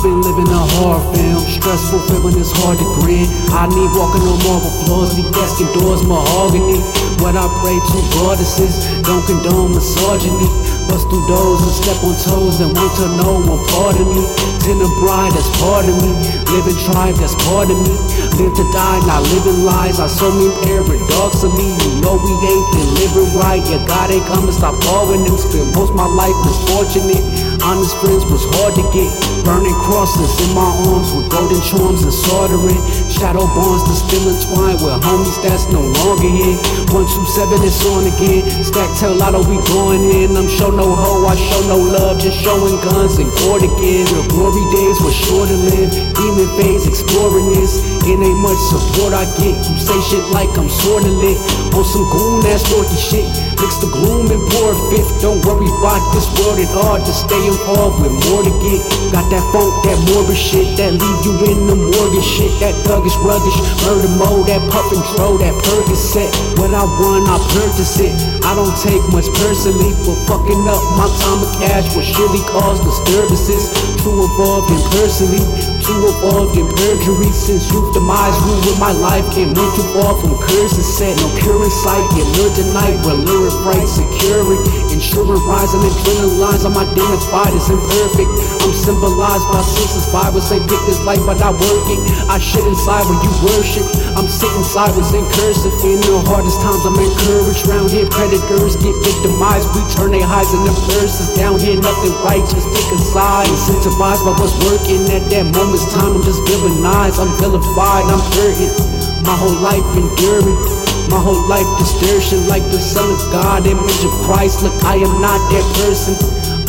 I've been living a hard film, stressful feeling it's hard to grin. I need walking on marble floors, deep desk and doors, mahogany. What I pray to goddesses, don't condone misogyny. Bust through doors and step on toes and want to know one part of me. Tender bride, that's part of me. Living tribe, that's part of me. Live to die, not living lies. I so mean paradoxically. You know we ain't been living right. Yeah, God ain't coming, stop following them. Spend most my life misfortunate. Honest friends was hard to get. Burning crosses in my arms with golden charms and soldering. Shadow bonds that still entwined with homies that's no longer here. 127 is on again. Stack tell Lotto we going in. I'm show no hoe, I show no love. Just showing guns and cord again. The glory days were short to live. Demon phase exploring this. It ain't much support I get. You say shit like I'm sorta lit. On some goon ass dorky shit. Mix the gloom and pour a fifth. Don't worry about this world, it's hard to stay involved with more to get. Got that funk, that morbid shit that leave you in the mortgage shit. That thuggish, ruggish, murder mode, that puff and throw, that Percocet. What I want, I purchase it. I don't take much personally, but fucking up my time of cash will surely cause disturbances. Too involved in personally, too involved in perjury. Since youth demise, rule with my life, can't move too far from curses set. No cure in sight, get lured tonight, but lyric right, securing. Insurance rising, adrenaline lines, I'm identified as imperfect. I'm symbolized by senses, Bible say pick this life, but I work it. I shit inside where you worship. I'm sitting sideways in cursive. In the hardest times, I'm encouraged. Round here, predators get victimized. We turn their highs into verses. Down here, nothing righteous. Pick a side. Incentivized by what's working at that moment's time. I'm just villainized. I'm vilified. I'm hurting. My whole life enduring. My whole life distortion like the Son of God, image of Christ. Look, I am not that person.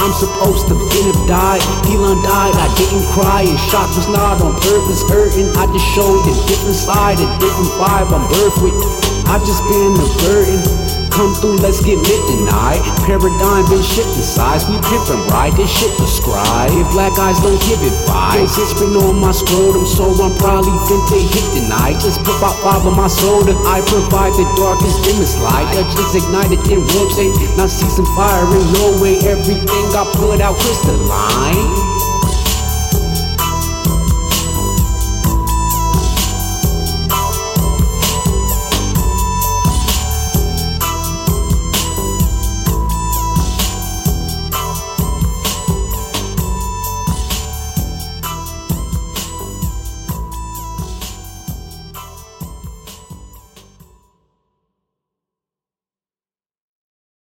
I'm supposed to been have died. Elon died, I didn't cry. And shock was not on purpose, hurting. I just showed a different side, a different vibe I'm birthed with. I've just been a burden. Come through, let's get lit tonight. Paradigm been shifting sides. We pimpin' right, this shit prescribed. If black eyes don't give vibes, it's been on my scrotum, so I'm probably finna hit tonight. Let's put about five on my soda. I provide the darkest, dimmest light. I just ignited in rotate. Now see some fire in no way. Everything I put out crystalline.